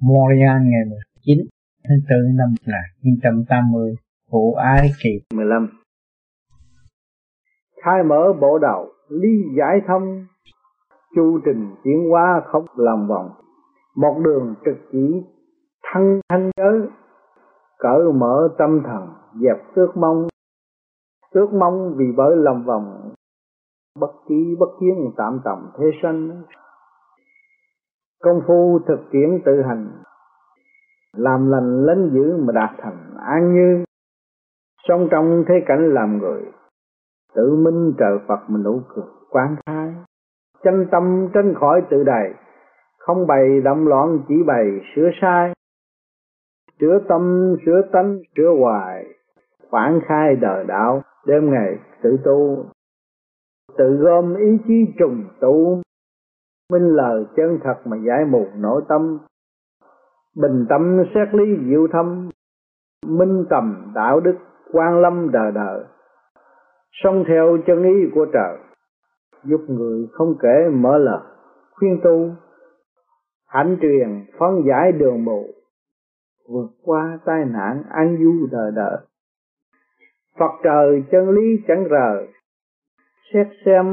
Montreal ngày 19 tháng 4 năm 1980 Phụ Ái Kỳ. 15 Khai mở bộ đầu lý giải thông, chu trình tiến hóa không lòng vòng. Một đường trực chỉ thân thanh giới, cởi mở tâm thần, dẹp ước mong. Ước mong vì bởi lòng vòng, bất kỳ bất kiến tạm tầm thế sanh công phu thực tiễn tự hành, làm lành lấn dữ mà đạt thành an như. Song trong thế cảnh làm người, tự minh trời phật mình nụ cười quán khai chân tâm tránh khỏi tự đầy không bày động loạn chỉ bày sửa sai. Sửa tâm, sửa tánh, sửa hoài, phản khai đời đạo đêm ngày tự tu. Tự gom ý chí trùng tụ minh lời chân thật mà giải mù nội tâm. Bình tâm xét lý diệu thâm. Minh tầm đạo đức quan lâm đời đời song theo chân ý của trời giúp người không kể mở lời, khuyên tu. Hạnh truyền phân giải đường mù, vượt qua tai nạn an du đời đời Phật trời chân lý chẳng rời xét xem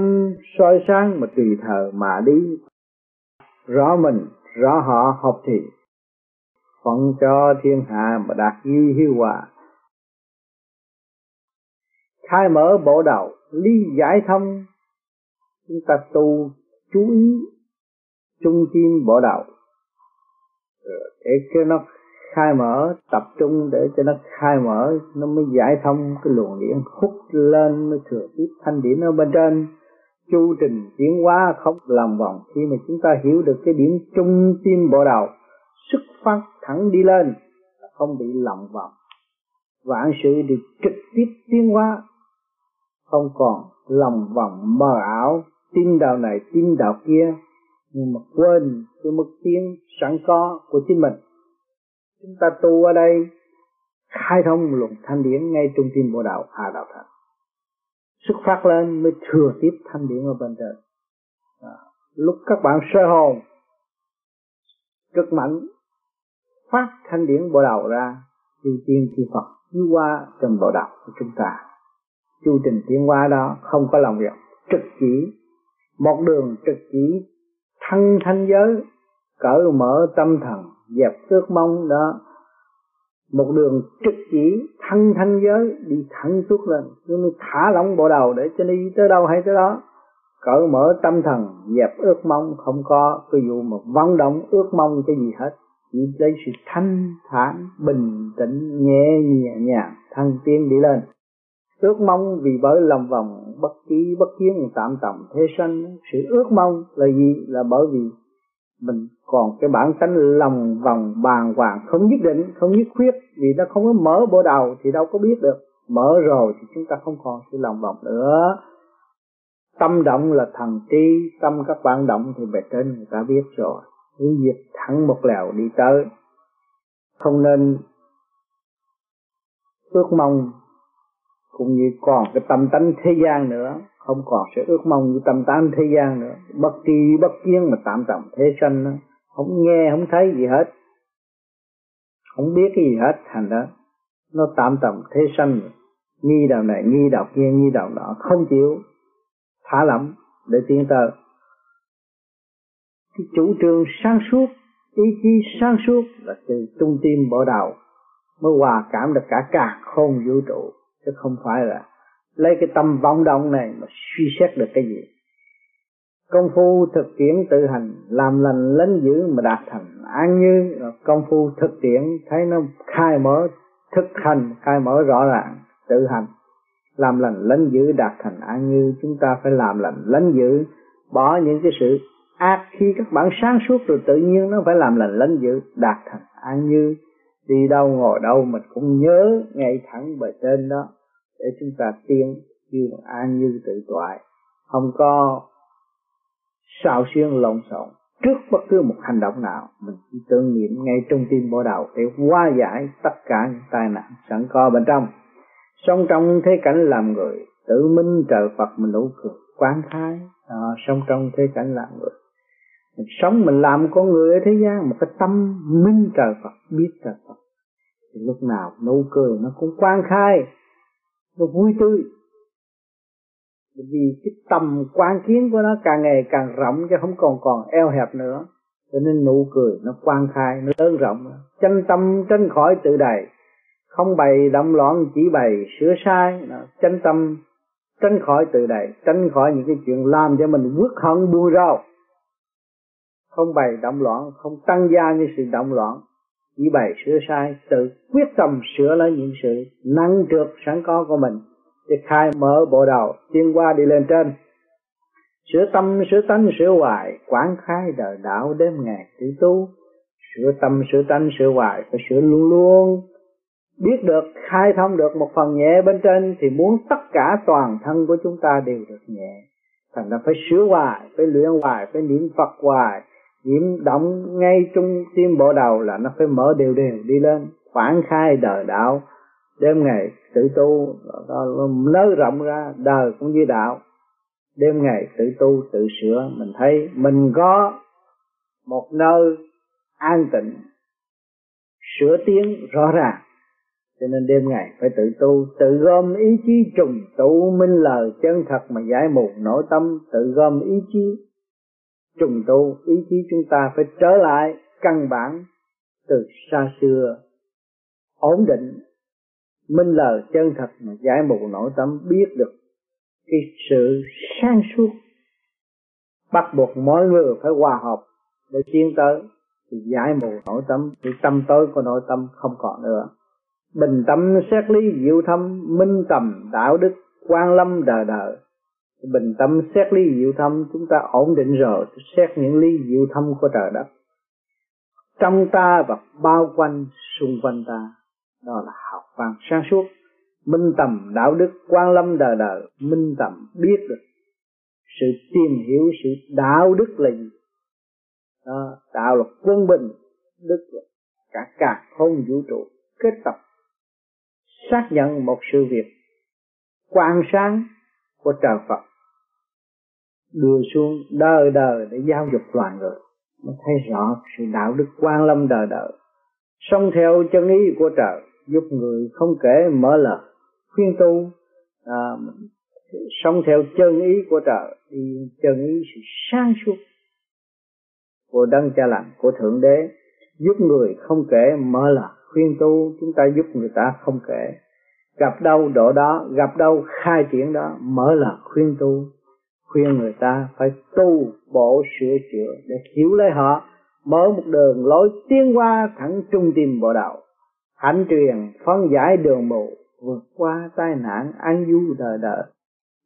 soi sáng mà tùy thờ mà đi. Rõ mình, rõ họ học thì phận cho thiên hạ mà đạt di hiếu hòa. Khai mở bộ đầu lý giải thông, chúng ta tu chú ý trung tim bộ đầu để cho nó khai mở, tập trung để cho nó khai mở, nó mới giải thông cái luồng điện hút lên, mới thừa tiếp thanh điển ở bên trên. Chu trình tiến hóa không làm vòng khi mà chúng ta hiểu được cái điểm trung tim bộ đầu, xuất phát thẳng đi lên, không bị lòng vòng vạn sự được trực tiếp tiến hóa, không còn lòng vòng mờ ảo tin đạo này tin đạo kia, nhưng mà quên cái mức tiến sẵn có của chính mình chúng ta tu ở đây khai thông luồng thanh điển ngay trung tim bộ đạo hà đạo thật xuất phát lên mới thừa tiếp thanh điển ở bên trên. À, lúc các bạn sơ hồn cực mạnh phát thanh điển bộ đầu ra chư tiên chư Phật chiếu qua trong bộ đầu của chúng ta. Chu trình tiến hóa đó không có lòng vọng trực chỉ. Một đường trực chỉ thân thanh giới cởi mở tâm thần dẹp ước mong đó. Một đường trực chỉ thân thanh giới đi thẳng suốt lên nhưng thả lỏng bộ đầu để cho đi tới đâu hay tới đó. Cởi mở tâm thần, dẹp ước mong không có cái vụ mà vận động ước mong cái gì hết. Chỉ lấy sự thanh thản, bình tĩnh, nhẹ nhẹ nhàng, thăng tiến đi lên. Ước mong vì bởi lòng vòng bất kỳ bất kiến tạm tầm thế sanh, sự ước mong là gì? Là bởi vì mình còn cái bản tánh lòng vòng bàng hoàng, không nhất định, không nhất quyết, vì nó không có mở bộ đầu thì đâu có biết được. Mở rồi thì chúng ta không còn sự lòng vòng nữa. Tâm động là thần trí, tâm các bạn động thì bề trên người ta biết rồi. Cứ diệt thẳng một lèo đi tới. Không nên ước mong cũng như còn cái tâm tánh thế gian nữa, không còn sẽ ước mong như tâm tánh thế gian nữa. Bất kỳ bất kiến mà tạm tạm thế sanh đó. không nghe, không thấy gì hết. Không biết cái gì hết, thành đó nó tạm tạm thế sanh. Nghi đạo này, nghi đạo kia, nghi đạo nọ, không chịu thả lỏng để tiến tới. Cái chủ trương sáng suốt, ý chí sáng suốt là từ trung tim bỏ đầu mới hòa cảm được cả cả không vũ trụ chứ không phải là lấy cái tâm vọng động này mà suy xét được cái gì. Công phu thực tiễn tự hành, làm lành lấn dữ mà đạt thành an như công phu thực tiễn, thấy nó khai mở, thực hành, khai mở rõ ràng, tự hành, làm lành lấn dữ đạt thành an như, chúng ta phải làm lành lấn dữ, bỏ những cái sự ác khi các bạn sáng suốt rồi tự nhiên nó phải làm lành lấn dữ đạt thành an như đi đâu ngồi đâu mình cũng nhớ ngay thẳng bề trên đó để chúng ta tiên như an như tự toại không có sao xuyên lộn xộn. Trước bất cứ một hành động nào mình chỉ tưởng niệm ngay trong tim bộ đầu để hóa giải tất cả những tai nạn sẵn có bên trong. Song trong thế cảnh làm người tự minh trời Phật mình nụ cười quán thái à, song trong thế cảnh làm người mình sống mình làm con người ở thế gian một cái tâm minh trời Phật, biết trời Phật, thì lúc nào nụ cười nó cũng quang khai nó vui tươi. Vì cái tầm quan kiến của nó càng ngày càng rộng chứ không còn còn eo hẹp nữa. Cho nên nụ cười nó quang khai, nó lớn rộng. Chân tâm tránh khỏi tự đầy không bày động loạn, chỉ bày sửa sai. Chân tâm tránh khỏi tự đầy tránh khỏi những cái chuyện làm cho mình vứt hận buông rau không bày động loạn, không tăng gia như sự động loạn. Chỉ bày sửa sai, tự quyết tâm sửa lấy những sự năng trượt sẵn có của mình. Để khai mở bộ đầu tiến qua đi lên trên. Sửa tâm, sửa tánh, sửa hoài, quán khai đời đạo đêm ngày tự tu. Sửa tâm, sửa tánh, sửa hoài, phải sửa luôn luôn. Biết được, khai thông được một phần nhẹ bên trên, thì muốn tất cả toàn thân của chúng ta đều được nhẹ. Thành ra phải sửa hoài, phải luyện hoài, phải niệm phật hoài nhiễm động ngay trung tim bộ đầu là nó phải mở đều đều, đi lên quán khai đời đạo. Đêm ngày tự tu nới rộng ra, đời cũng như đạo. Đêm ngày tự tu, tự sửa, mình thấy mình có một nơi an tịnh, sửa tiến rõ ràng. Cho nên đêm ngày phải tự tu, tự gom ý chí trùng tụ minh lời chân thật mà giải mù nội tâm, tự gom ý chí trùng tu, ý chí chúng ta phải trở lại căn bản từ xa xưa, ổn định. Minh lời chân thật mà giải một nội tâm biết được cái sự sáng suốt. Bắt buộc mỗi người phải hòa hợp để tiến tới thì giải mù nội tâm thì tâm tối của nội tâm không còn nữa. Bình tâm xét lý diệu thâm, minh tầm, đạo đức, quan lâm đời đời bình tâm xét lý diệu thâm chúng ta ổn định rồi xét những lý diệu thâm của trời đất. Trong ta và bao quanh xung quanh ta đó là học văn sáng suốt. Minh tầm đạo đức quan lâm đời đời minh tầm biết được sự tìm hiểu sự đạo đức là gì. Đó, đạo là quân bình đức là cả cả không vũ trụ. Kết tập xác nhận một sự việc quan sáng của trời Phật đưa xuống đời đời để giáo dục loài người. Mới thấy rõ sự đạo đức quan lâm đời đời. Sống theo chân ý của trời giúp người không kể mở lời khuyên tu à, sống theo chân ý của trời thì chân ý sự sáng suốt của đấng cha lành của thượng đế giúp người không kể mở lời khuyên tu chúng ta giúp người ta không kể. Gặp đâu độ đó gặp đâu khai triển đó mở lời khuyên tu khuyên người ta phải tu bổ sửa chữa để hiểu lấy họ, mở một đường lối tiến qua thẳng trung tim bộ đạo. Hạnh truyền, phân giải đường mù vượt qua tai nạn, an du đời đời.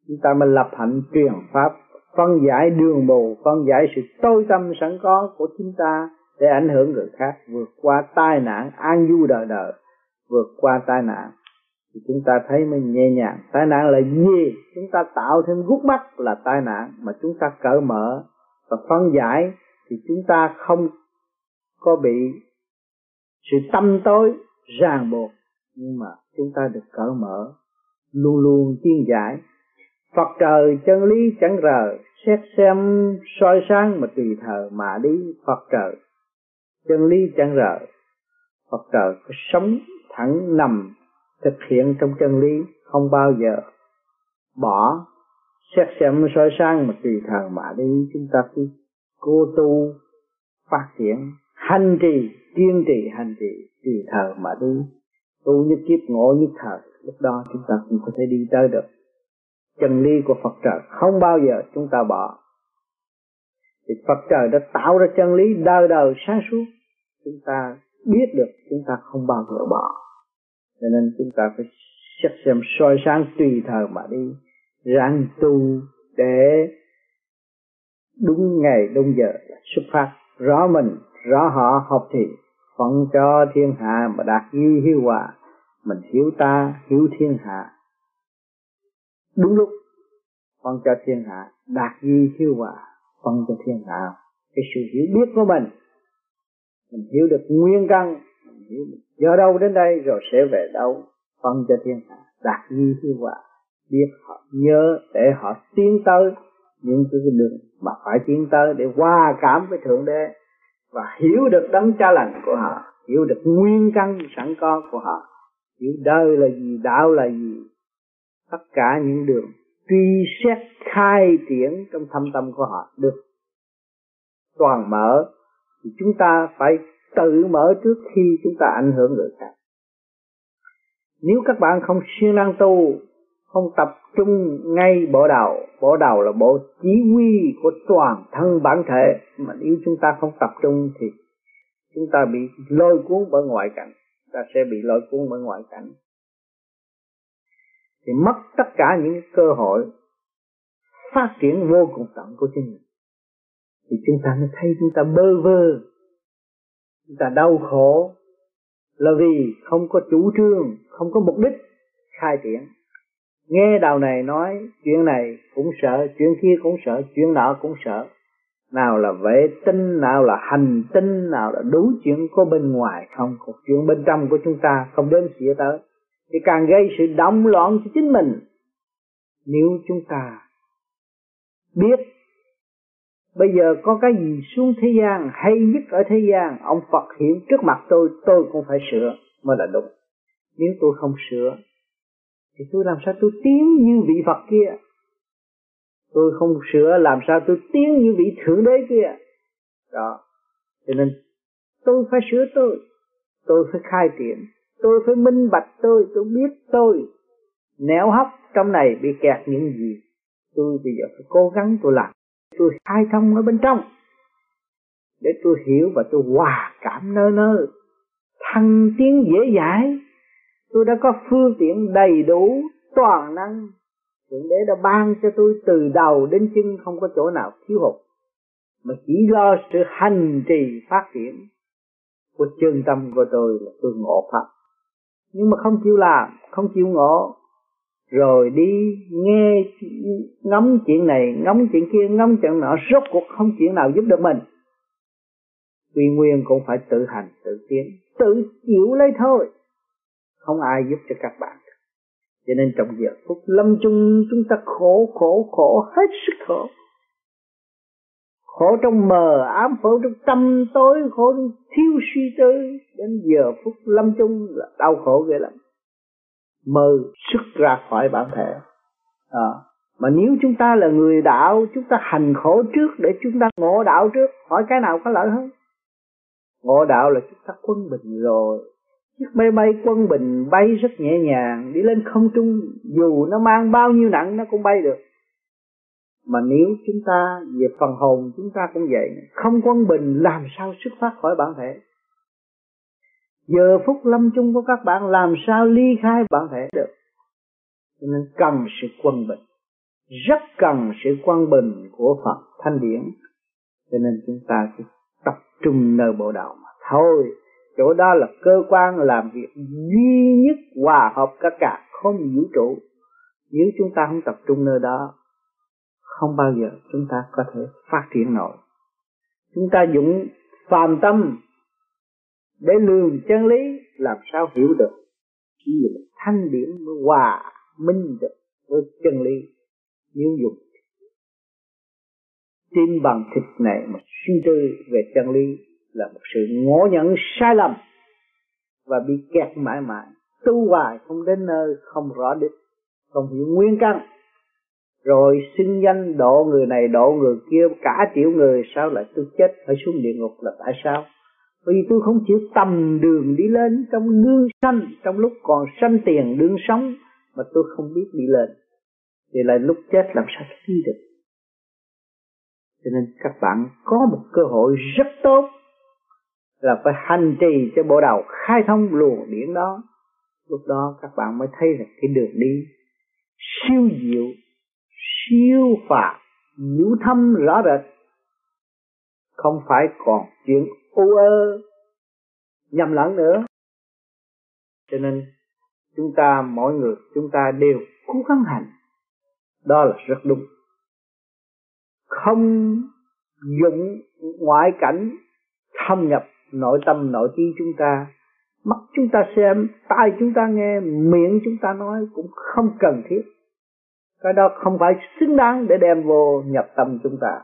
Chúng ta mới lập hạnh truyền pháp, phân giải đường mù phân giải sự tối tâm sẵn có của chúng ta để ảnh hưởng người khác vượt qua tai nạn, an du đời đời, vượt qua tai nạn thì chúng ta thấy mới nhẹ nhàng. Tai nạn là gì? Chúng ta tạo thêm gút mắt là tai nạn mà chúng ta cởi mở và phân giải thì chúng ta không có bị sự tâm tối ràng buộc. Nhưng mà chúng ta được cởi mở, luôn luôn tiên giải. Phật trời chân lý chẳng rờ xét xem soi sáng mà tùy thờ mà đi Phật trời. Chân lý chẳng rờ Phật trời có sống thẳng nằm thực hiện trong chân lý không bao giờ bỏ. Xét xem soi sáng mà tùy thần mà đi, chúng ta cứ cố tu phát triển, hành trì, kiên trì hành trì tùy thờ mà đi. Tu nhất kiếp, ngộ nhất thờ lúc đó chúng ta cũng có thể đi tới được. Chân lý của Phật trời không bao giờ chúng ta bỏ. Thì Phật trời đã tạo ra chân lý đời đời sáng suốt. Chúng ta biết được, chúng ta không bao giờ bỏ cho nên chúng ta phải xét xem soi sáng tùy thời mà đi, ráng tu để đúng ngày, đúng giờ xuất phát. Rõ mình, rõ họ, học thì phận cho thiên hạ mà đạt duy hiếu hòa. Mình hiểu ta hiểu thiên hạ. Đúng lúc phân cho thiên hạ đạt duy hiếu hòa phân cho thiên hạ. Cái sự hiểu biết của mình mình hiểu được nguyên căn mình hiểu mình do đâu đến đây rồi sẽ về đâu, phân cho thiên hạ. Đạt như hiếu hòa biết họ nhớ để họ tiến tới. Những cái đường mà phải tiến tới để hòa cảm với thượng đế và hiểu được đấng cha lành của họ, hiểu được nguyên căn sẵn có của họ, hiểu đời là gì, đạo là gì, tất cả những đường truy xét, khai triển trong thâm tâm của họ được toàn mở, thì chúng ta phải tự mở trước khi chúng ta ảnh hưởng người khác nếu các bạn không siêng năng tu, không tập trung ngay bộ đầu bộ đầu là bộ chỉ huy của toàn thân bản thể, mà nếu chúng ta không tập trung thì chúng ta bị lôi cuốn bởi ngoại cảnh, ta sẽ bị lôi cuốn bởi ngoại cảnh. Thì mất tất cả những cơ hội phát triển vô cùng tận của chính mình. Thì chúng ta mới thấy chúng ta bơ vơ chúng ta đau khổ là vì không có chủ trương, không có mục đích khai triển. Nghe đầu này nói, chuyện này cũng sợ, chuyện kia cũng sợ, chuyện nọ cũng sợ. Nào là vệ tinh, nào là hành tinh, nào là đủ chuyện có bên ngoài không? Còn chuyện bên trong của chúng ta không đến xỉa tới. Thì càng gây sự động loạn cho chính mình. Nếu chúng ta biết bây giờ có cái gì xuống thế gian hay nhất ở thế gian, ông Phật hiện trước mặt tôi tôi cũng phải sửa mới là đúng. Nếu tôi không sửa, thì tôi làm sao tôi tiến như vị Phật kia? Tôi không sửa, làm sao tôi tiến như vị thượng đế kia? Đó. Cho nên, tôi phải sửa tôi. Tôi phải khai triển. Tôi phải minh bạch tôi. Tôi biết tôi. Nẻo hấp trong này bị kẹt những gì tôi bây giờ phải cố gắng tôi làm tôi khai thông ở bên trong. Để tôi hiểu và tôi hòa cảm nơi nơi thăng tiến dễ dãi. Tôi đã có phương tiện đầy đủ, toàn năng. Thượng đế đã ban cho tôi từ đầu đến chân không có chỗ nào thiếu hụt. Mà chỉ lo sự hành trì phát triển của chân tâm của tôi là tôi ngộ pháp nhưng mà không chịu làm, không chịu ngộ rồi đi nghe ngắm chuyện này, ngắm chuyện kia, ngắm chuyện nọ, rốt cuộc không chuyện nào giúp được mình. Quy nguyên cũng phải tự hành, tự tiến, tự chịu lấy thôi. Không ai giúp cho các bạn. Cho nên trong giờ phút lâm chung, chúng ta khổ khổ khổ, hết sức khổ. Khổ trong mờ, ám khổ trong tâm tối, khổ trong thiếu suy tư. Đến giờ phút lâm chung là đau khổ ghê lắm mơ xuất ra khỏi bản thể. À, mà nếu chúng ta là người đạo chúng ta hành khổ trước để chúng ta ngộ đạo trước hỏi cái nào có lợi hơn? Ngộ đạo là chúng ta quân bình rồi. Chiếc máy bay quân bình bay rất nhẹ nhàng đi lên không trung dù nó mang bao nhiêu nặng nó cũng bay được. Mà nếu chúng ta về phần hồn chúng ta cũng vậy. Không quân bình làm sao xuất phát khỏi bản thể? Giờ phút lâm chung của các bạn, làm sao ly khai bản thể được? Cho nên cần sự quân bình. Rất cần sự quân bình của Phật Thanh Điển. Cho nên chúng ta chỉ tập trung nơi bộ đạo mà thôi. Chỗ đó là cơ quan làm việc duy nhất hòa hợp các cả, không vũ trụ. Nếu chúng ta không tập trung nơi đó, không bao giờ chúng ta có thể phát triển nổi. Chúng ta dụng phàm tâm để lường chân lý, làm sao hiểu được? Chỉ là thanh điển mới hòa minh được với chân lý, nếu dùng tin bằng thịt này mà suy tư về chân lý là một sự ngộ nhận sai lầm và bị kẹt mãi mãi, tu hoài không đến nơi, không rõ đích, không hiểu nguyên căn. Rồi xưng danh độ người này, độ người kia, cả triệu người, sao lại tôi chết? Phải xuống địa ngục là tại sao? Vì tôi không chịu tầm đường đi lên trong đương sanh, trong lúc còn sanh tiền đương sống, mà tôi không biết đi lên. Thì lại lúc chết làm sao đi được? Cho nên các bạn có một cơ hội rất tốt là phải hành trì cho bộ đầu khai thông luồng điển đó. Lúc đó các bạn mới thấy là cái đường đi siêu diệu, siêu phạt nhũ thâm rõ rệt. Không phải còn chuyện u ơ, nhầm lẫn nữa. Cho nên, chúng ta mỗi người, chúng ta đều cố gắng hành. Đó là rất đúng. Không dụng ngoại cảnh, thâm nhập nội tâm, nội trí chúng ta. Mắt chúng ta xem, tai chúng ta nghe, miệng chúng ta nói cũng không cần thiết. Cái đó không phải xứng đáng để đem vô nhập tâm chúng ta.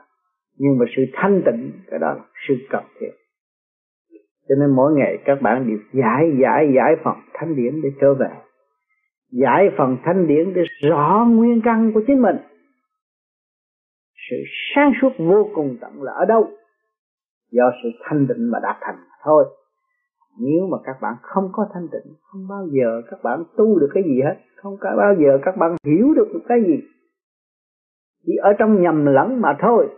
Nhưng mà sự thanh tịnh, cái đó là sự cần thiết cho nên mỗi ngày các bạn đều giải giải giải phần thanh điển để trở về. Giải phần thanh điển để rõ nguyên căn của chính mình. Sự sáng suốt vô cùng tận là ở đâu? Do sự thanh định mà đạt thành thôi. Nếu mà các bạn không có thanh tịnh, không bao giờ các bạn tu được cái gì hết. Không có bao giờ các bạn hiểu được cái gì. Chỉ ở trong nhầm lẫn mà thôi.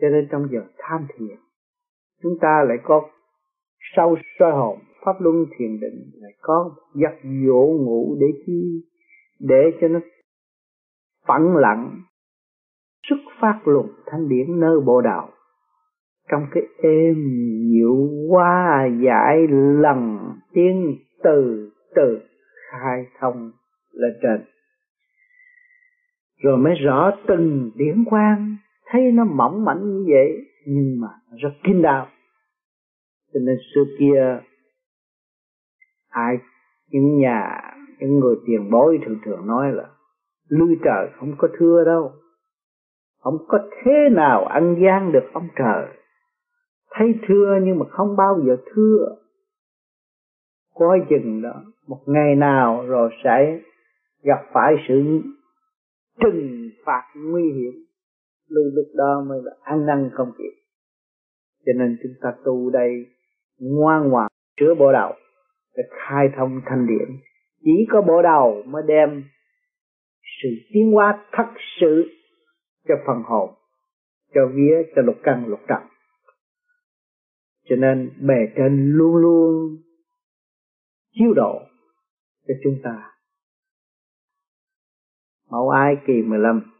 Cho nên trong giờ tham thiền chúng ta lại có sau soi hồn, pháp luân thiền định, lại có giấc dỗ ngủ để chi, để cho nó phẳng lặng, xuất phát luồng thanh điển nơi bộ đạo trong cái êm dịu qua giải lần tiên từ từ khai thông lên trên. Rồi mới rõ từng điển quang thấy nó mỏng mảnh như vậy nhưng mà rất kín đạo cho nên xưa kia, ai, những nhà, những người tiền bối thường thường nói là, lư trời không có thưa đâu. Không có thế nào ăn gian được ông trời. Thấy thưa nhưng mà không bao giờ thưa. Coi chừng đó, một ngày nào rồi sẽ gặp phải sự trừng phạt nguy hiểm lúc lúc đó mới là ăn năn không kịp. Cho nên chúng ta tu đây ngoan ngoãn chữa bộ đầu để khai thông thanh điển. Chỉ có bộ đầu mới đem sự tiến hóa thật sự cho phần hồn, cho vía, cho lục căn, lục trần. Cho nên bề trên luôn luôn chiếu độ cho chúng ta. Mẫu ai kỳ 15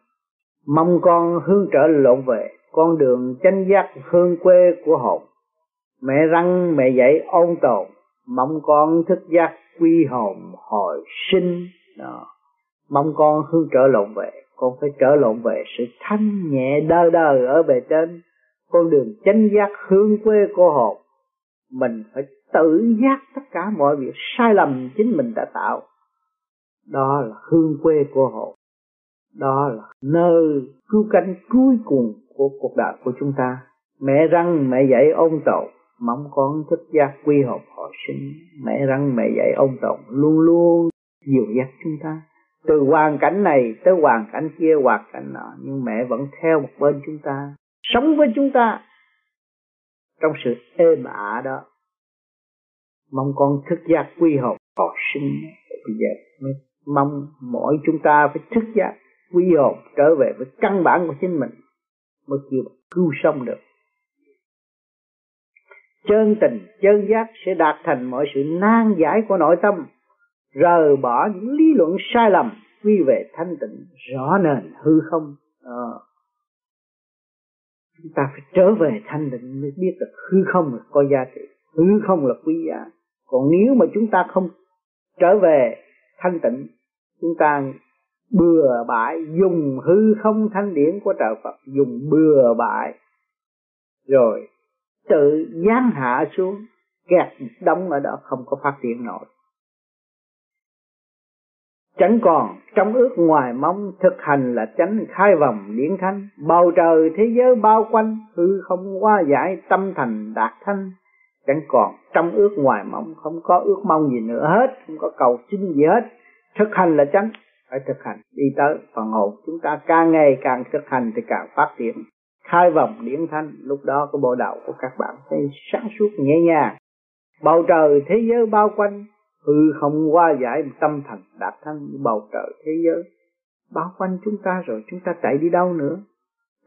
mong con hướng trở lộn về, con đường chánh giác hương quê của hồn. Mẹ răng, mẹ dạy ôn tồn, mong con thức giác quy hồn hồi sinh đó. mong con hướng trở lộn về, con phải trở lộn về sự thanh nhẹ đơ đờ ở bề trên. Con đường chánh giác hương quê của hồn, mình phải tự giác tất cả mọi việc sai lầm chính mình đã tạo. Đó là hương quê của hồn đó là nơi cứu cánh cuối cùng của cuộc đời của chúng ta. Mẹ răng mẹ dạy ôn tồn mong con thức giác quy hợp họ sinh. Mẹ răng mẹ dạy ôn tồn luôn luôn dìu dắt chúng ta. Từ hoàn cảnh này tới hoàn cảnh kia, hoàn cảnh nọ, nhưng mẹ vẫn theo một bên chúng ta, sống với chúng ta trong sự êm ả đó. Mong con thức giác quy hợp họ sinh. Bây giờ mong mỗi chúng ta phải thức giác quy hồn trở về với căn bản của chính mình, mới kêu cứu sống được. Chân tình, chân giác sẽ đạt thành mọi sự nan giải của nội tâm rời bỏ những lý luận sai lầm quy về thanh tịnh, rõ nền, hư không. À. chúng ta phải trở về thanh tịnh mới biết được hư không là có giá trị, hư không là quý giá. Còn nếu mà chúng ta không trở về thanh tịnh, chúng ta bừa bãi, dùng hư không thanh điển của trời Phật, dùng bừa bãi, rồi tự giáng hạ xuống, kẹt đóng ở đó, không có phát triển nổi. Chẳng còn, trong ước ngoài mong thực hành là tránh khai vòng điển thanh bầu trời thế giới bao quanh, hư không qua giải, tâm thành đạt thanh. Chẳng còn, trong ước ngoài mong không có ước mong gì nữa hết, không có cầu xin gì hết, thực hành là tránh phải thực hành, đi tới phần hồn. Chúng ta càng ngày càng thực hành thì càng phát triển. Khai vòng điển thanh, lúc đó cái bộ đầu của các bạn sẽ sáng suốt nhẹ nhàng. Bầu trời thế giới bao quanh, hư không qua giải tâm thần đạt thân bầu trời thế giới. Bao quanh chúng ta rồi, chúng ta chạy đi đâu nữa?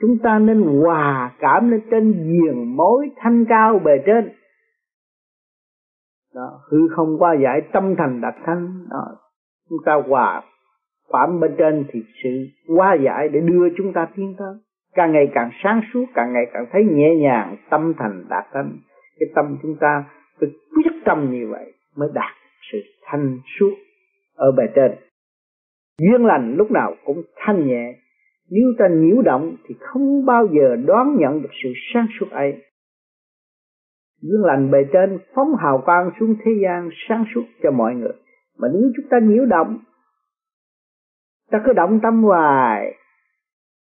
Chúng ta nên hòa cảm lên trên giềng mối thanh cao bề trên. Đó, hư không qua giải tâm thành đạt thanh, đó, chúng ta hòa phạm bên trên thì sự hóa giải để đưa chúng ta tiến tới. Càng ngày càng sáng suốt, càng ngày càng thấy nhẹ nhàng, tâm thành đạt thanh. Cái tâm chúng ta phải quyết tâm như vậy mới đạt sự thanh suốt ở bề trên. Duyên lành lúc nào cũng thanh nhẹ. Nếu ta nhiễu động thì không bao giờ đoán nhận được sự sáng suốt ấy. Duyên lành bề trên phóng hào quang xuống thế gian sáng suốt cho mọi người. Mà nếu chúng ta nhiễu động ta cứ động tâm hoài.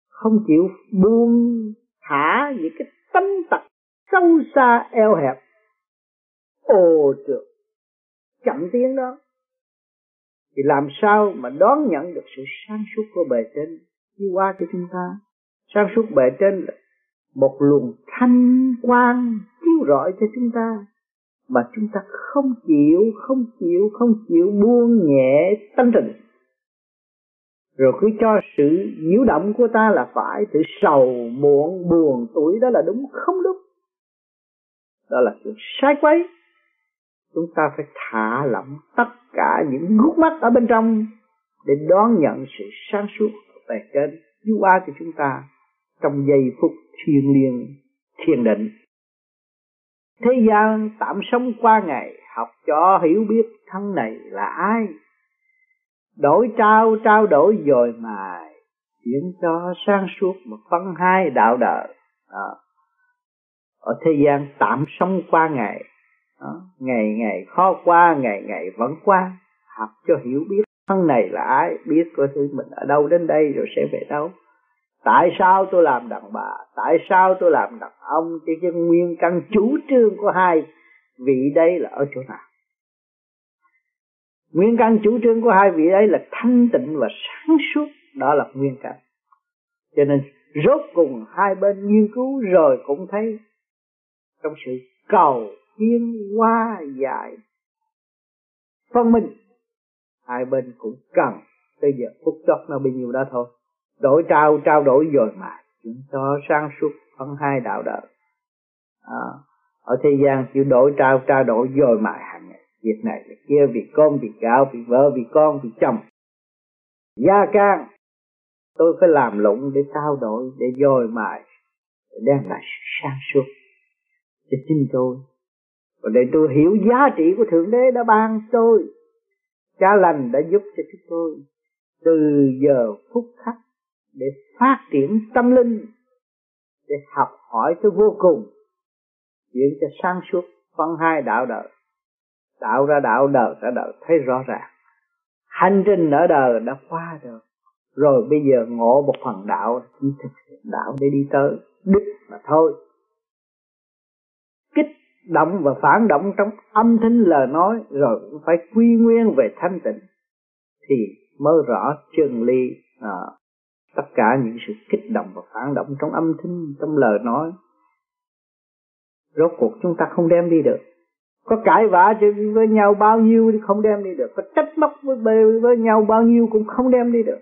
Không chịu buông thả những cái tâm tật sâu xa, eo hẹp. Ô trượt. Chậm tiến đó. Thì làm sao mà đón nhận được sự sáng suốt của bề trên? Đi qua cho chúng ta. Sáng suốt bề trên là một luồng thanh quang chiếu rọi cho chúng ta. Mà chúng ta không chịu không chịu không chịu buông nhẹ tâm tình rồi cứ cho sự nhiễu động của ta là phải, sự sầu muộn, buồn tuổi đó là đúng không đúng? Đó là sự sai quấy. Chúng ta phải thả lỏng tất cả những gút mắt ở bên trong để đón nhận sự sáng suốt về trên. Chiếu qua cho chúng ta trong giây phút thiêng liêng thiền định. Thế gian tạm sống qua ngày, học cho hiểu biết thân này là ai? Đổi trao trao đổi dồi mài chuyển cho sang suốt một phân hai đạo đời. Đó. ở thế gian tạm sống qua ngày, đó. ngày ngày khó qua, ngày ngày vẫn qua. Học cho hiểu biết thân này là ai, biết coi thứ mình ở đâu đến đây rồi sẽ về đâu. Tại sao tôi làm đàn bà? Tại sao tôi làm đàn ông? Chứ cái nguyên căn chủ trương của hai vị đây là ở chỗ nào? Nguyên căn chủ trương của hai vị ấy là thanh tịnh và sáng suốt. Đó là nguyên căn. Cho nên rốt cùng hai bên nghiên cứu rồi cũng thấy trong sự cầu thiên hoa dài phân minh hai bên cũng cần tới giờ phút chót nó bao nhiêu đó thôi. Đổi trao trao đổi rồi mà chúng cho sáng suốt phân hai đạo đời. À, ở thế gian chịu đổi trao trao đổi rồi mà hàng ngày việc này, việc kia việc con việc gạo việc vợ việc con việc chồng. Gia can, tôi phải làm lụng để trao đổi, để dồi mài để đem lại sang suốt cho chính tôi. Và để tôi hiểu giá trị của thượng đế đã ban tôi, cha lành đã giúp cho chúng tôi từ giờ phút khắc để phát triển tâm linh, để học hỏi tới vô cùng, chuyển cho sáng suốt phân hai đạo đời tạo ra đạo đời ra đời. Thấy rõ ràng. Hành trình ở đời đã qua rồi. Rồi bây giờ ngộ một phần đạo chỉ thực hiện đạo để đi tới. Đích mà thôi. Kích động và phản động trong âm thanh lời nói rồi cũng phải quy nguyên về thanh tịnh thì mới rõ chân lý à, tất cả những sự kích động và phản động trong âm thanh trong lời nói. Rốt cuộc chúng ta không đem đi được có cãi vã với nhau bao nhiêu thì không đem đi được. Có trách móc với, bê với nhau bao nhiêu cũng không đem đi được.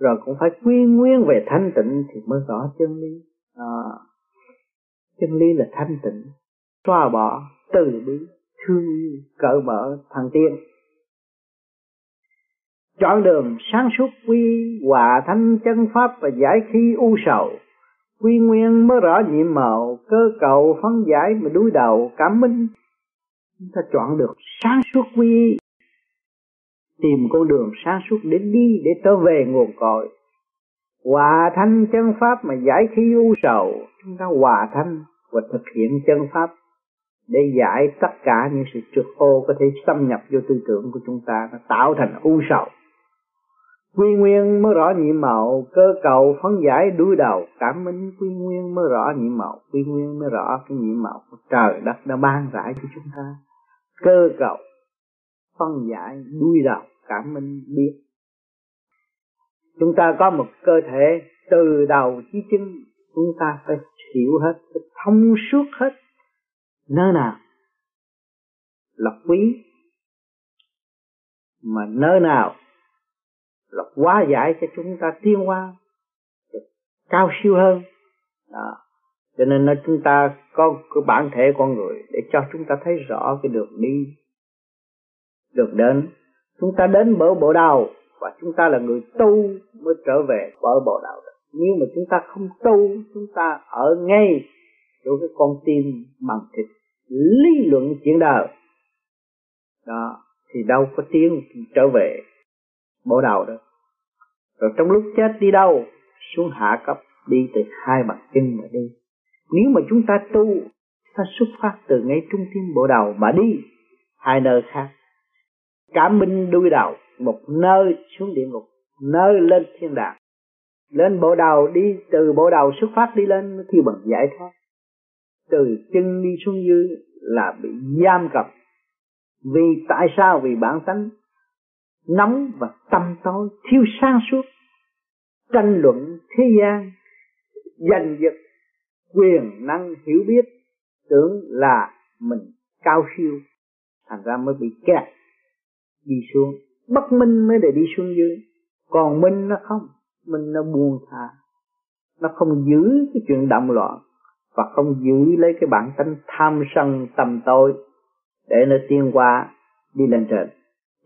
Rồi cũng phải quy nguyên về thanh tịnh thì mới rõ chân lý. À, chân lý là thanh tịnh. Xóa bỏ từ bi thương yêu cởi mở thằng tiên chọn đường sáng suốt quy hòa thanh chân pháp và giải khi u sầu quy nguyên mới rõ nhiệm màu, cơ cầu phân giải mà đuối đầu cảm minh. Chúng ta chọn được sáng suốt quy tìm con đường sáng suốt để đi, để trở về nguồn cội. Hòa thanh chân pháp mà giải khí u sầu. Chúng ta hòa thanh và thực hiện chân pháp để giải tất cả những sự trượt ô có thể xâm nhập vô tư tưởng của chúng ta, nó tạo thành u sầu quy nguyên mới rõ nhiệm màu, cơ cầu phấn giải đuôi đầu, cảm minh quy nguyên mới rõ nhiệm màu, quy nguyên mới rõ cái nhiệm màu của trời đất đã ban rải cho chúng ta. Cơ cầu phân giải đuôi đầu, cảm minh biết. Chúng ta có một cơ thể từ đầu chí chân chúng ta phải hiểu hết, phải thông suốt hết nơi nào là quý, mà nơi nào là quá giải cho chúng ta tiến hóa cao siêu hơn. Đó. cho nên là chúng ta có cái bản thể con người để cho chúng ta thấy rõ cái đường đi, đường đến. Chúng ta đến bờ bộ đầu và chúng ta là người tu mới trở về bờ bộ đạo. nếu mà chúng ta không tu, chúng ta ở ngay chỗ cái con tim bằng thịt, lý luận chuyện đời. Đó. Thì đâu có tiếng trở về bộ đầu đó. Rồi trong lúc chết đi đâu, xuống hạ cấp, đi từ hai bàn chân mà đi. Nếu mà chúng ta tu, ta xuất phát từ ngay trung tâm bộ đầu mà đi, hai nơi khác. Cảm minh đuôi đầu, một nơi xuống địa ngục, nơi lên thiên đàng. Lên bộ đầu đi, từ bộ đầu xuất phát đi lên khi bằng giải thoát. Từ chân đi xuống dưới là bị giam cầm. Vì tại sao? Vì bản tánh nóng và tâm tối, thiếu sáng suốt. Tranh luận thế gian, giành giật, quyền năng hiểu biết, tưởng là mình cao siêu. Thành ra mới bị kẹt, đi xuống. Bất minh mới để đi xuống dưới. Còn minh nó không, minh nó buông thả nó không giữ cái chuyện động loạn và không giữ lấy cái bản tính tham sân tầm tối để nó tiên qua đi lên trên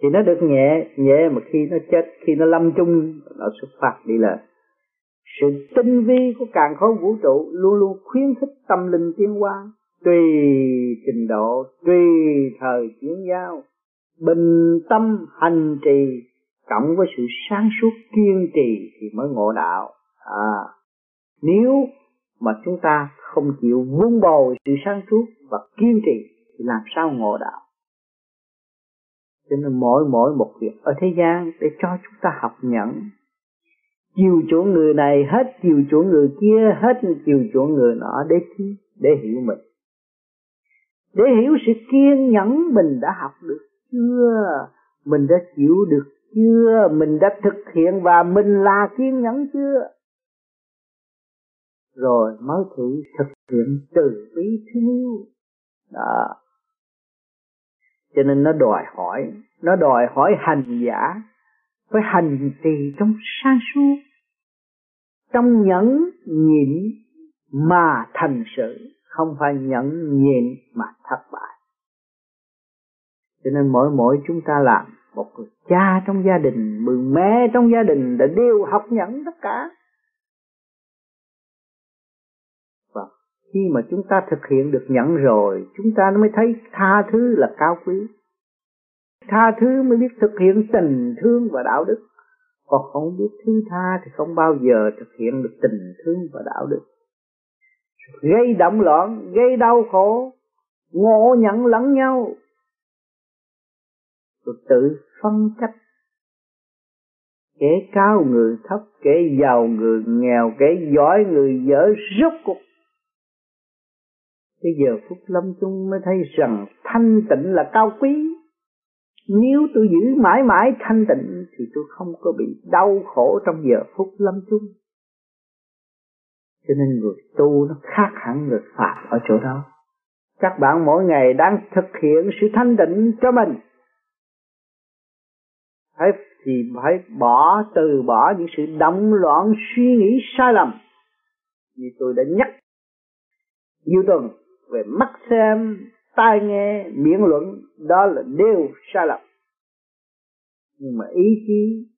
thì nó được nhẹ nhẹ mà khi nó chết, khi nó lâm chung, nó xuất phát đi lên sự tinh vi của càng khôn vũ trụ luôn luôn khuyến khích tâm linh tiến hóa tùy trình độ, tùy thời chuyển giao. Bình tâm hành trì, cộng với sự sáng suốt kiên trì thì mới ngộ đạo. À nếu mà chúng ta không chịu vun bồi sự sáng suốt và kiên trì thì làm sao ngộ đạo? Cho nên mỗi mỗi một việc ở thế gian để cho chúng ta học nhẫn. Chiều chuộng người này hết, chiều chuộng người kia hết, chiều chuộng người nọ để để hiểu mình. Để hiểu sự kiên nhẫn mình đã học được chưa? Mình đã chịu được chưa? Mình đã thực hiện và mình là kiên nhẫn chưa? Rồi mới thử thực hiện từ bi thương yêu. Đó cho nên nó đòi hỏi, nó đòi hỏi hành giả phải hành trì trong sáng suốt trong nhẫn nhịn mà thành sự, không phải nhẫn nhịn mà thất bại. Cho nên mỗi mỗi chúng ta làm, một người cha trong gia đình một mẹ trong gia đình đã đều học nhẫn tất cả. Khi mà chúng ta thực hiện được nhận rồi, chúng ta mới thấy tha thứ là cao quý. Tha thứ mới biết thực hiện tình thương và đạo đức. Còn không biết thứ tha thì không bao giờ thực hiện được tình thương và đạo đức. Gây động loạn, gây đau khổ, ngộ nhận lẫn nhau. Rồi tự phân cách. Kẻ cao người thấp, kẻ giàu người nghèo, kẻ giỏi người dở rốt cuộc bây giờ phút lâm chung mới thấy rằng thanh tịnh là cao quý. Nếu tôi giữ mãi mãi thanh tịnh thì tôi không có bị đau khổ trong giờ phút lâm chung. Cho nên người tu nó khác hẳn người phạm ở chỗ đó. Các bạn mỗi ngày đang thực hiện sự thanh tịnh cho mình. Phải thì phải bỏ, từ bỏ những sự động loạn suy nghĩ sai lầm. Như tôi đã nhắc nhiều tuần về mắt xem, tai nghe, miệng luận, đó là đều sai lầm. Nhưng mà ý chí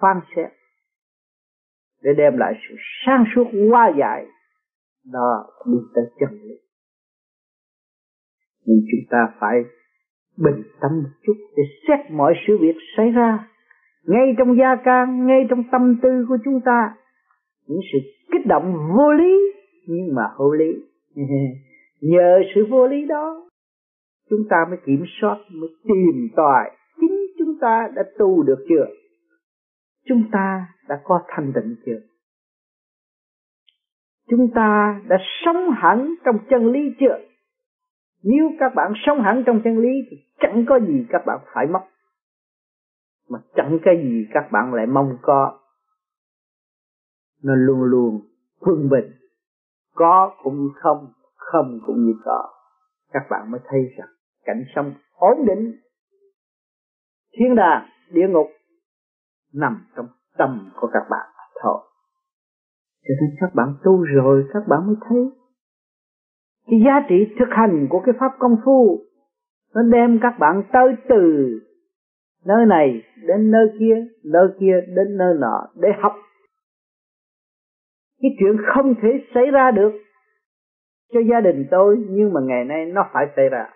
phán xét để đem lại sự sáng suốt qua giải, đó đi tới chân lý. Nhưng chúng ta phải bình tâm một chút để xét mọi sự việc xảy ra, ngay trong gia can, ngay trong tâm tư của chúng ta. Những sự kích động vô lý nhưng mà hữu lý. nhờ sự vô lý đó, chúng ta mới kiểm soát, mới tìm tòi. Chính chúng ta đã tu được chưa? Chúng ta đã có thanh tịnh chưa? Chúng ta đã sống hẳn trong chân lý chưa? Nếu các bạn sống hẳn trong chân lý thì chẳng có gì các bạn phải mất. Mà chẳng cái gì các bạn lại mong có. Nó luôn luôn quân bình. Có cũng không không cũng như có. Các bạn mới thấy rằng cảnh sống ổn định. Thiên đàng, địa ngục nằm trong tâm của các bạn thôi. Cho nên các bạn tu rồi, các bạn mới thấy cái giá trị thực hành của cái pháp công phu, nó đem các bạn tới từ nơi này đến nơi kia nơi kia đến nơi nọ để học. Cái chuyện không thể xảy ra được cho gia đình tôi, nhưng mà ngày nay nó phải xảy ra.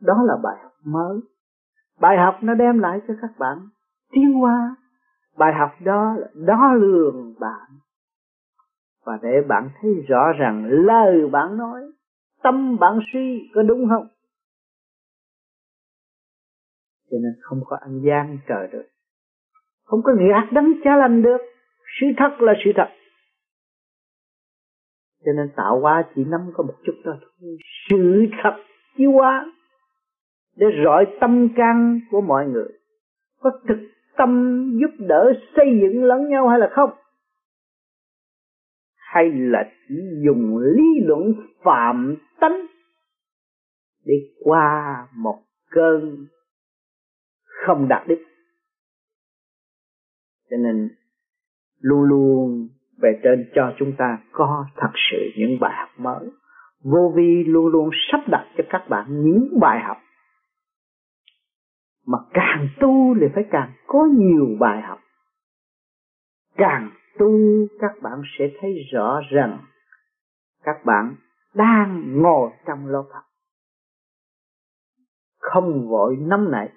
Đó là bài học mới. Bài học nó đem lại cho các bạn tiến hóa. Bài học đó là đo lường bạn. Và để bạn thấy rõ rằng lời bạn nói, tâm bạn suy, có đúng không? Cho nên không có ăn gian trời được. Không có gạt đấng cha lành được. Sự thật là sự thật cho nên tạo hóa chỉ nắm có một chút đó thôi. Sự thật chiếu hóa để rọi tâm can của mọi người. Có thực tâm giúp đỡ xây dựng lẫn nhau hay là không? Hay là chỉ dùng lý luận phạm tánh để qua một cơn không đạt đích? Cho nên luôn luôn về trên cho chúng ta có thật sự những bài học mới. Vô vi luôn luôn sắp đặt cho các bạn những bài học. Mà càng tu thì phải càng có nhiều bài học. Càng tu các bạn sẽ thấy rõ rằng các bạn đang ngồi trong lớp học không vội nắm nảy,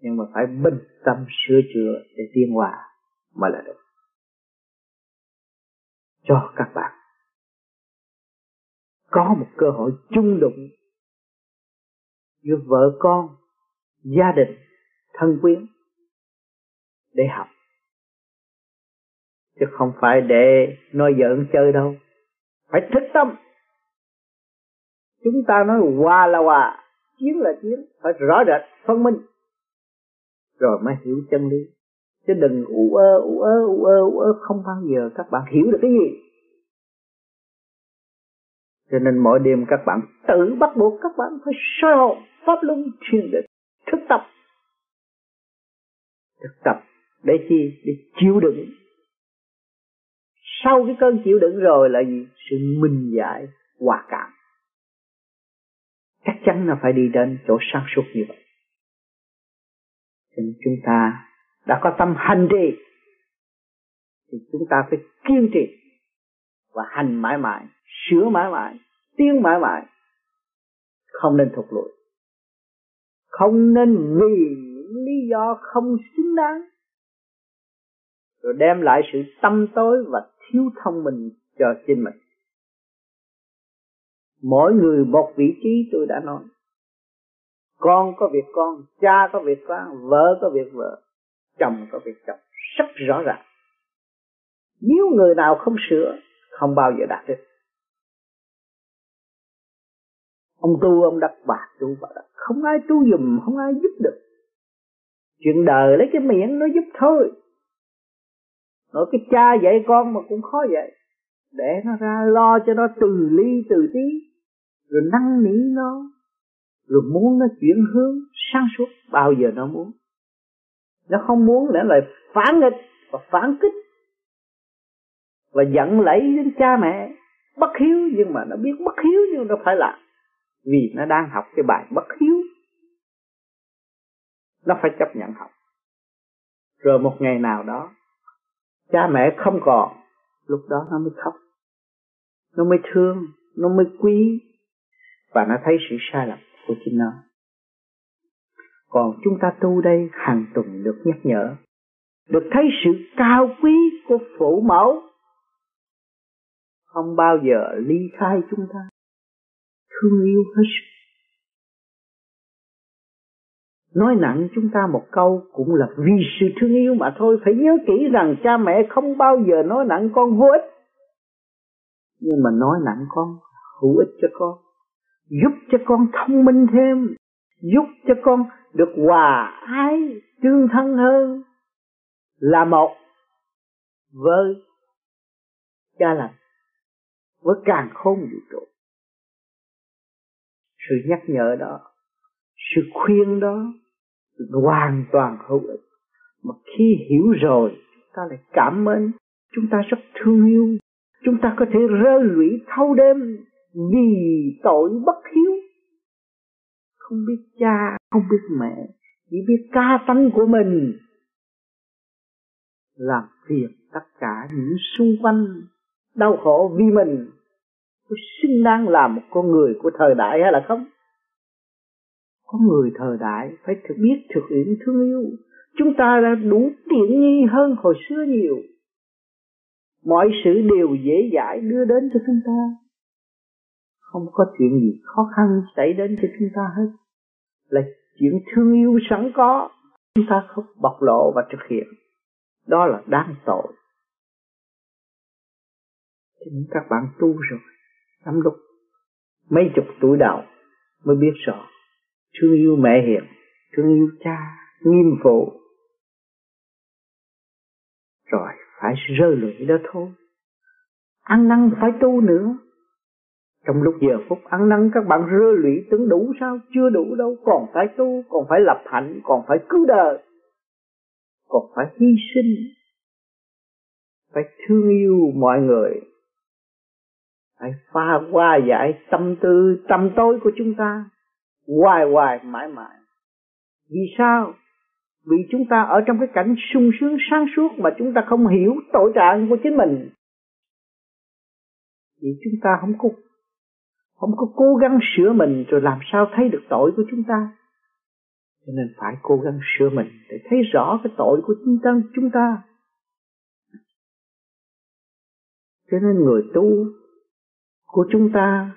nhưng mà phải bình tâm sửa chữa để tiến hòa mà là được cho các bạn. Có một cơ hội chung đụng giữa vợ con, gia đình, thân quyến để học. Chứ không phải để nói giỡn chơi đâu. Phải thích tâm. Chúng ta nói hòa là hòa, chiến là chiến, phải rõ rệt, phân minh. Rồi mới hiểu chân lý chứ đừng ủ ơ ủ ơ ủ ơ ủ ơ không bao giờ các bạn hiểu được cái gì. Cho nên mỗi đêm các bạn tự bắt buộc các bạn phải soi hồn, pháp luân thiền định thức tập. Thực tập để chi? Để chịu đựng. Sau cái cơn chịu đựng rồi là gì? Sự minh giải, hòa cảm. Chắc chắn là phải đi đến chỗ sáng suốt như vậy. Nên chúng ta đã có tâm hành trì, thì chúng ta phải kiên trì và hành mãi mãi, sửa mãi mãi, tiến mãi mãi. Không nên thụt lùi. Không nên vì những lý do không xứng đáng, rồi đem lại sự tâm tối và thiếu thông minh cho chính mình. Mỗi người một vị trí tôi đã nói. Con có việc con, cha có việc con, vợ có việc vợ chồng có việc chồng rất rõ ràng. Nếu người nào không sửa, không bao giờ đạt được. Ông tu, ông đặt bạc tu bà đặt không ai tu dùm không ai giúp được. Chuyện đời lấy cái miệng nó giúp thôi. Nói cái cha dạy con mà cũng khó vậy để nó ra lo cho nó từ ly, từ tí. Rồi năn nỉ nó. Rồi muốn nó chuyển hướng sáng suốt, bao giờ nó muốn nó không muốn để lại phản nghịch và phản kích và giận lẫy đến cha mẹ. Bất hiếu nhưng mà nó biết bất hiếu nhưng nó phải làm. Vì nó đang học cái bài bất hiếu. Nó phải chấp nhận học. Rồi một ngày nào đó, cha mẹ không còn. Lúc đó nó mới khóc. Nó mới thương, nó mới quý. Và nó thấy sự sai lầm của chính nó còn chúng ta tu đây hàng tuần được nhắc nhở. Được thấy sự cao quý của phụ mẫu. Không bao giờ ly khai chúng ta. Thương yêu hết sức. Nói nặng chúng ta một câu cũng là vì sự thương yêu mà thôi. Phải nhớ kỹ rằng cha mẹ không bao giờ nói nặng con vô ích. Nhưng mà nói nặng con hữu ích cho con. Giúp cho con thông minh thêm. Giúp cho con được hòa ái tương thân hơn là một với cha lành với càng khôn vũ trụ. Sự nhắc nhở đó sự khuyên đó hoàn toàn hữu ích. Mà khi hiểu rồi chúng ta lại cảm ơn chúng ta rất thương yêu. Chúng ta có thể rơi lụy thâu đêm vì tội bất hiếu. Không biết cha không biết mẹ, chỉ biết ca tánh của mình. Làm phiền tất cả những xung quanh đau khổ vì mình. Có xứng đáng làm một con người của thời đại hay là không? Có người thời đại phải thực biết, thực hiện, thương yêu. Chúng ta đã đủ tiện nghi hơn hồi xưa nhiều. Mọi sự đều dễ dãi đưa đến cho chúng ta. Không có chuyện gì khó khăn xảy đến cho chúng ta hết. Là chuyện thương yêu sẵn có, chúng ta không bộc lộ và thực hiện. Đó là đáng tội. Cho các bạn tu rồi, lắm lúc, mấy chục tuổi đầu mới biết rõ, thương yêu mẹ hiền, thương yêu cha nghiêm phụ. Rồi phải rơi lụy đó thôi. Ăn năn phải tu nữa trong lúc giờ phút ăn năn, các bạn rơi lụy, tưởng đủ sao? Chưa đủ đâu, còn phải tu, còn phải lập hạnh, còn phải cứu đời, còn phải hy sinh, phải thương yêu mọi người. Phải pha qua giải tâm tư, tâm tối của chúng ta hoài hoài mãi mãi. Vì sao? Vì chúng ta ở trong cái cảnh sung sướng, sáng suốt mà chúng ta không hiểu tội trạng của chính mình. Vì chúng ta không có không có cố gắng sửa mình rồi làm sao thấy được tội của chúng ta? Cho nên phải cố gắng sửa mình để thấy rõ cái tội của chúng ta chúng ta. Cho nên người tu của chúng ta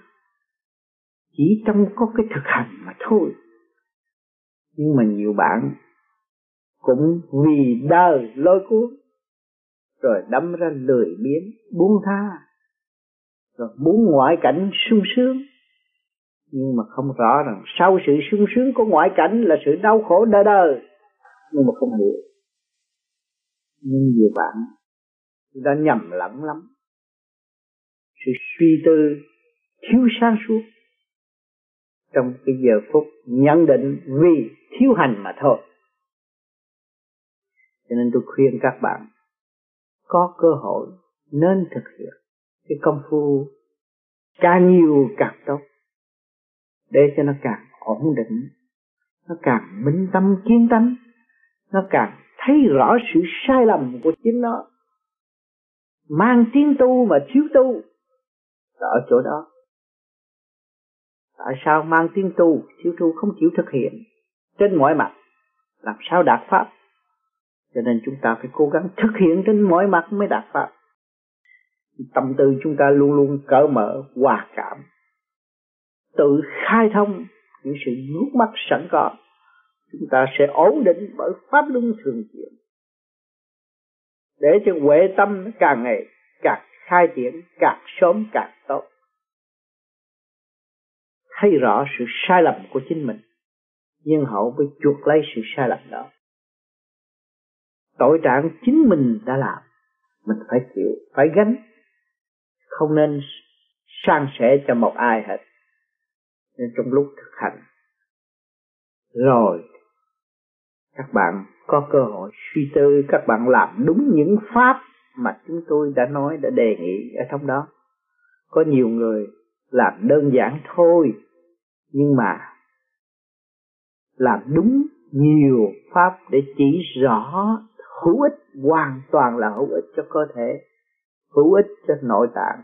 chỉ trong có cái thực hành mà thôi. Nhưng mà nhiều bạn cũng vì đời lôi cuốn, rồi đâm ra lười biếng, buông tha rồi muốn ngoại cảnh sung sướng. Nhưng mà không rõ rằng sau sự sung sướng của ngoại cảnh là sự đau khổ đời đời nhưng mà không hiểu. Nhưng nhiều bạn đã nhầm lẫn lắm. Sự suy tư thiếu sáng suốt. Trong cái giờ phút nhận định vì thiếu hành mà thôi. Cho nên tôi khuyên các bạn, có cơ hội nên thực hiện cái công phu càng nhiều càng tốt, để cho nó càng ổn định, nó càng minh tâm kiến tánh nó càng thấy rõ sự sai lầm của chính nó. Mang tiếng tu mà thiếu tu là ở chỗ đó. Tại sao mang tiếng tu, thiếu tu không chịu thực hiện? Trên mọi mặt, làm sao đạt pháp? Cho nên chúng ta phải cố gắng thực hiện trên mọi mặt mới đạt pháp tâm tư chúng ta luôn luôn cởi mở, hòa cảm. Tự khai thông những sự nút mắt sẵn có, chúng ta sẽ ổn định bởi pháp luân thường chuyển. Để cho huệ tâm càng ngày càng khai triển, càng sớm càng tốt. Thấy rõ sự sai lầm của chính mình, nhưng hậu mới chuộc lấy sự sai lầm đó. Tội trạng chính mình đã làm, mình phải chịu, phải gánh không nên san sẻ cho một ai hết. Nên trong lúc thực hành, rồi các bạn có cơ hội suy tư, các bạn làm đúng những pháp mà chúng tôi đã nói, đã đề nghị ở trong đó. Có nhiều người làm đơn giản thôi, nhưng mà làm đúng nhiều pháp để chỉ rõ hữu ích, hoàn toàn là hữu ích cho cơ thể hữu ích cho nội tạng,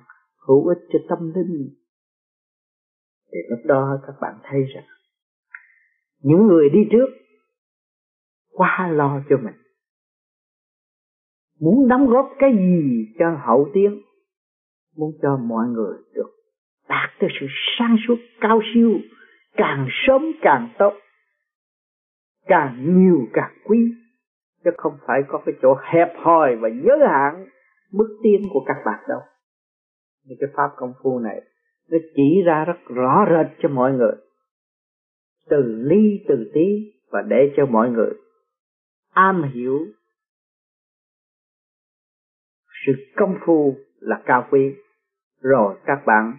hữu ích cho tâm linh. Thì lúc đó các bạn thấy rằng, những người đi trước quá lo cho mình. Muốn đóng góp cái gì cho hậu tiến muốn cho mọi người được đạt tới sự sáng suốt cao siêu, càng sớm càng tốt, càng nhiều càng quý. Chứ không phải có cái chỗ hẹp hòi và giới hạn bước tiến của các bạn đâu. Những cái pháp công phu này, nó chỉ ra rất rõ rệt cho mọi người. Từ ly, từ tí và để cho mọi người am hiểu sự công phu là cao quý. Rồi các bạn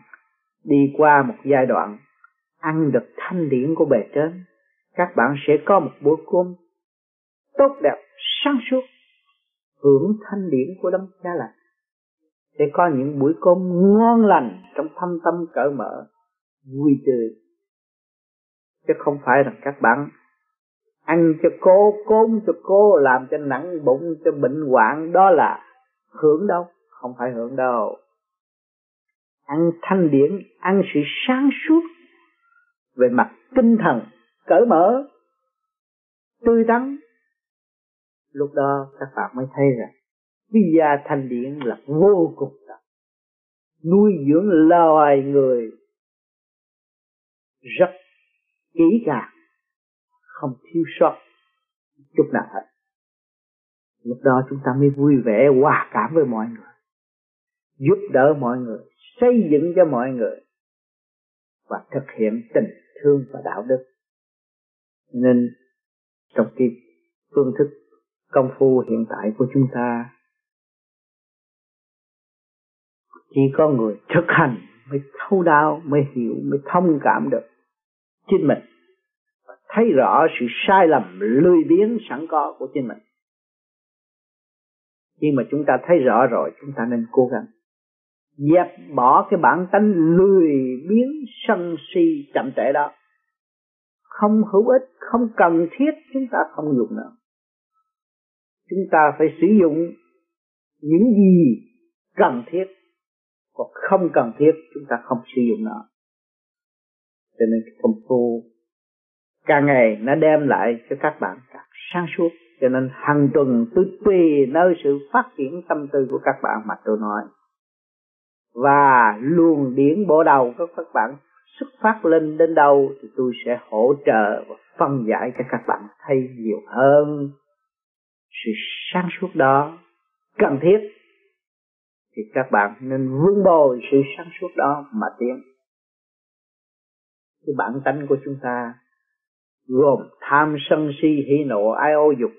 đi qua một giai đoạn ăn được thanh điển của bề trên, các bạn sẽ có một bữa cơm tốt đẹp sáng suốt hưởng thanh điển của đấng cha lành sẽ có những buổi cơm ngon lành trong thâm tâm cởi mở, vui tươi. Chứ không phải rằng các bạn ăn cho cô côn cho cô, làm cho nặng bụng, cho bệnh hoạn, đó là hưởng đâu, không phải hưởng đâu. Ăn thanh điển, ăn sự sáng suốt về mặt tinh thần cởi mở, tươi tắn lúc đó các bạn mới thấy rằng, cái gia thanh điển là vô cùng tận nuôi dưỡng loài người rất kỹ càng, không thiếu sót chút nào hết. Lúc đó chúng ta mới vui vẻ hòa cảm với mọi người, giúp đỡ mọi người, xây dựng cho mọi người và thực hiện tình thương và đạo đức. Nên trong cái phương thức công phu hiện tại của chúng ta. Chỉ có người thực hành mới thấu đáo, mới hiểu, mới thông cảm được chính mình. Và thấy rõ sự sai lầm, lười biếng, sẵn có của chính mình. Khi mà chúng ta thấy rõ rồi, chúng ta nên cố gắng dẹp bỏ cái bản tánh lười biếng, sân si, chậm trễ đó. Không hữu ích, không cần thiết, chúng ta không dùng nữa chúng ta phải sử dụng những gì cần thiết. Còn không cần thiết, chúng ta không sử dụng nó. Cho nên công phu càng ngày nó đem lại cho các bạn càng sáng suốt. Cho nên hàng tuần tôi tùy nơi sự phát triển tâm tư của các bạn mà tôi nói. Và luồng điển bộ đầu của các bạn xuất phát lên đến đâu thì tôi sẽ hỗ trợ và phân giải cho các bạn thấy nhiều hơn sự sáng suốt đó cần thiết, thì các bạn nên vun bồi sự sáng suốt đó mà tiến. Cái bản tánh của chúng ta gồm tham sân si, hỉ nộ ai ô dục.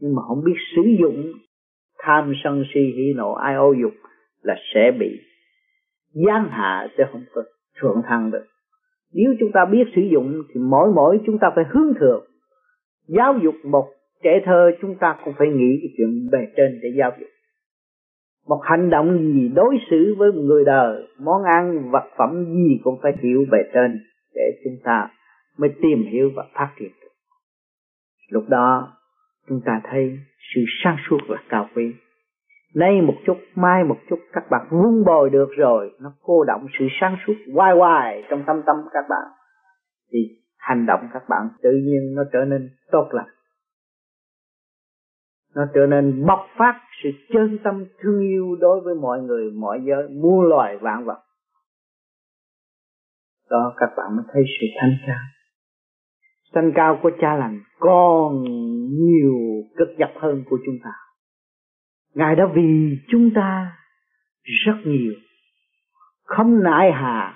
Nhưng mà không biết sử dụng tham sân si, hỉ nộ ai ô dục là sẽ bị giáng hạ sẽ không có thượng thăng được. Nếu chúng ta biết sử dụng thì mỗi mỗi chúng ta phải hướng thượng. Giáo dục một trẻ thơ chúng ta cũng phải nghĩ cái chuyện bề trên để giao dục một hành động gì đối xử với người đời, món ăn, vật phẩm gì cũng phải hiểu bề trên để chúng ta mới tìm hiểu và phát triển được. Lúc đó, chúng ta thấy sự sáng suốt là cao quý. Nay một chút, mai một chút, các bạn vun bồi được rồi, nó cô động sự sáng suốt hoài hoài trong tâm tâm các bạn. Thì hành động các bạn tự nhiên nó trở nên tốt lành nó trở nên bộc phát sự chân tâm thương yêu đối với mọi người, mọi giới, muôn loài vạn vật. Đó, các bạn mới thấy sự thanh cao. Thanh cao của cha lành còn nhiều cực dập hơn của chúng ta. Ngài đã vì chúng ta rất nhiều, không nại hà,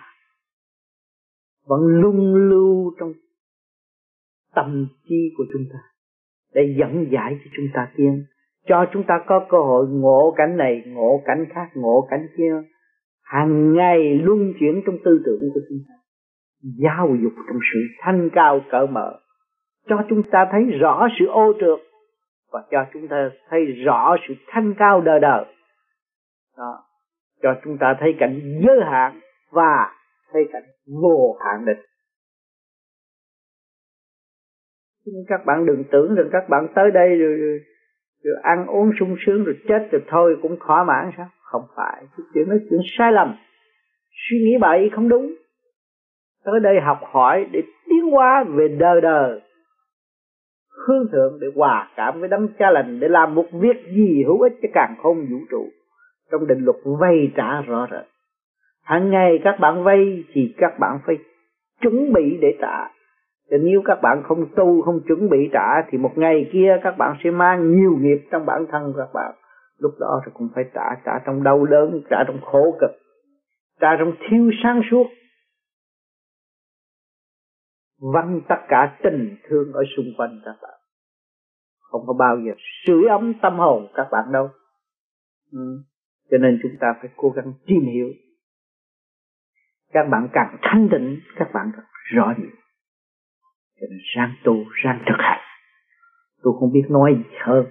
vẫn lung lưu trong tâm trí của chúng ta để dẫn giải cho chúng ta tiến. Cho chúng ta có cơ hội ngộ cảnh này, ngộ cảnh khác, ngộ cảnh kia. Hàng ngày luân chuyển trong tư tưởng của chúng ta. Giáo dục trong sự thanh cao cỡ mở. Cho chúng ta thấy rõ sự ô trượt. Và cho chúng ta thấy rõ sự thanh cao đời đời đó. Cho chúng ta thấy cảnh giới hạn và thấy cảnh vô hạn định. Nhưng các bạn đừng tưởng rằng các bạn tới đây rồi, rồi, rồi ăn uống sung sướng rồi chết rồi thôi cũng thỏa mãn sao? Không phải. Cái chuyện nói chuyện sai lầm. Suy nghĩ bậy không đúng. Tới đây học hỏi để tiến hóa về đời đời. Hướng thượng để hòa cảm với đấng cha lành để làm một việc gì hữu ích cho càng không vũ trụ. Trong định luật vay trả rõ rệt. Hàng ngày các bạn vay thì các bạn phải chuẩn bị để trả thì nếu các bạn không tu, không chuẩn bị trả, thì một ngày kia các bạn sẽ mang nhiều nghiệp trong bản thân các bạn. Lúc đó thì cũng phải trả trả trong đau đớn, trả trong khổ cực, trả trong thiếu sáng suốt. Văng tất cả tình thương ở xung quanh các bạn. Không có bao giờ sưởi ấm tâm hồn các bạn đâu. Ừ. cho nên chúng ta phải cố gắng tìm hiểu. Các bạn càng thanh tịnh, các bạn càng rõ nhiều cho nên ráng tu ráng thực hành. Tôi không biết nói gì hơn.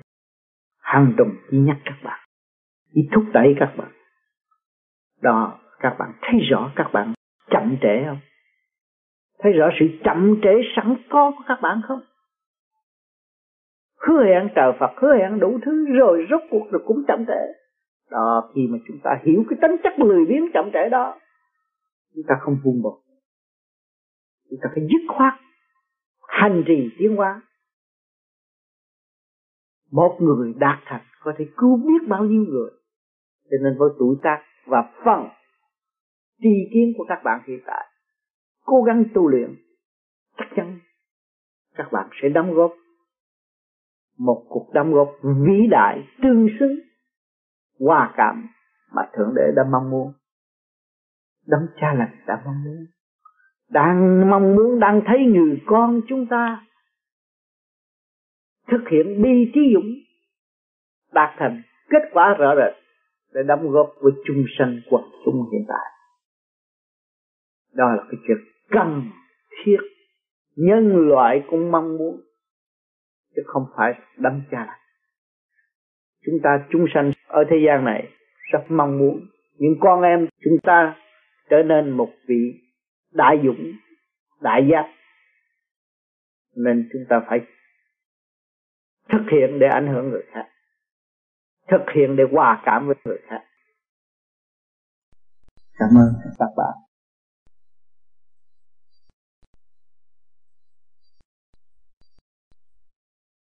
Hằng đồng chỉ nhắc các bạn. Chỉ thúc đẩy các bạn. Đó, các bạn thấy rõ các bạn chậm trễ không? Thấy rõ sự chậm trễ sẵn có của các bạn không? Hứa hẹn trời Phật, hứa hẹn đủ thứ, rồi rốt cuộc rồi cũng chậm trễ. Đó, khi mà chúng ta hiểu cái tính chất lười biếng chậm trễ đó, chúng ta không buông bỏ chúng ta phải dứt khoát hành trì tiến hóa. Một người đạt thành có thể cứu biết bao nhiêu người. Cho nên với tuổi tác và phần tri kiến của các bạn hiện tại, cố gắng tu luyện, chắc chắn các bạn sẽ đóng góp một cuộc đóng góp vĩ đại, tương xứng, hòa cảm mà thượng đế đã mong muốn. Đấng cha lành đã mong muốn đang mong muốn, đang thấy người con chúng ta thực hiện bi trí dũng, đạt thành kết quả rõ rệt để đóng góp với chung sanh quần chúng hiện tại. Đó là cái chuyện cần thiết. Nhân loại cũng mong muốn, chứ không phải đâm cha. Chúng ta chúng sanh ở thế gian này rất mong muốn những con em chúng ta trở nên một vị đại dũng, đại giác. Nên chúng ta phải thực hiện để ảnh hưởng người khác, thực hiện để hòa cảm với người khác. Cảm ơn các bạn.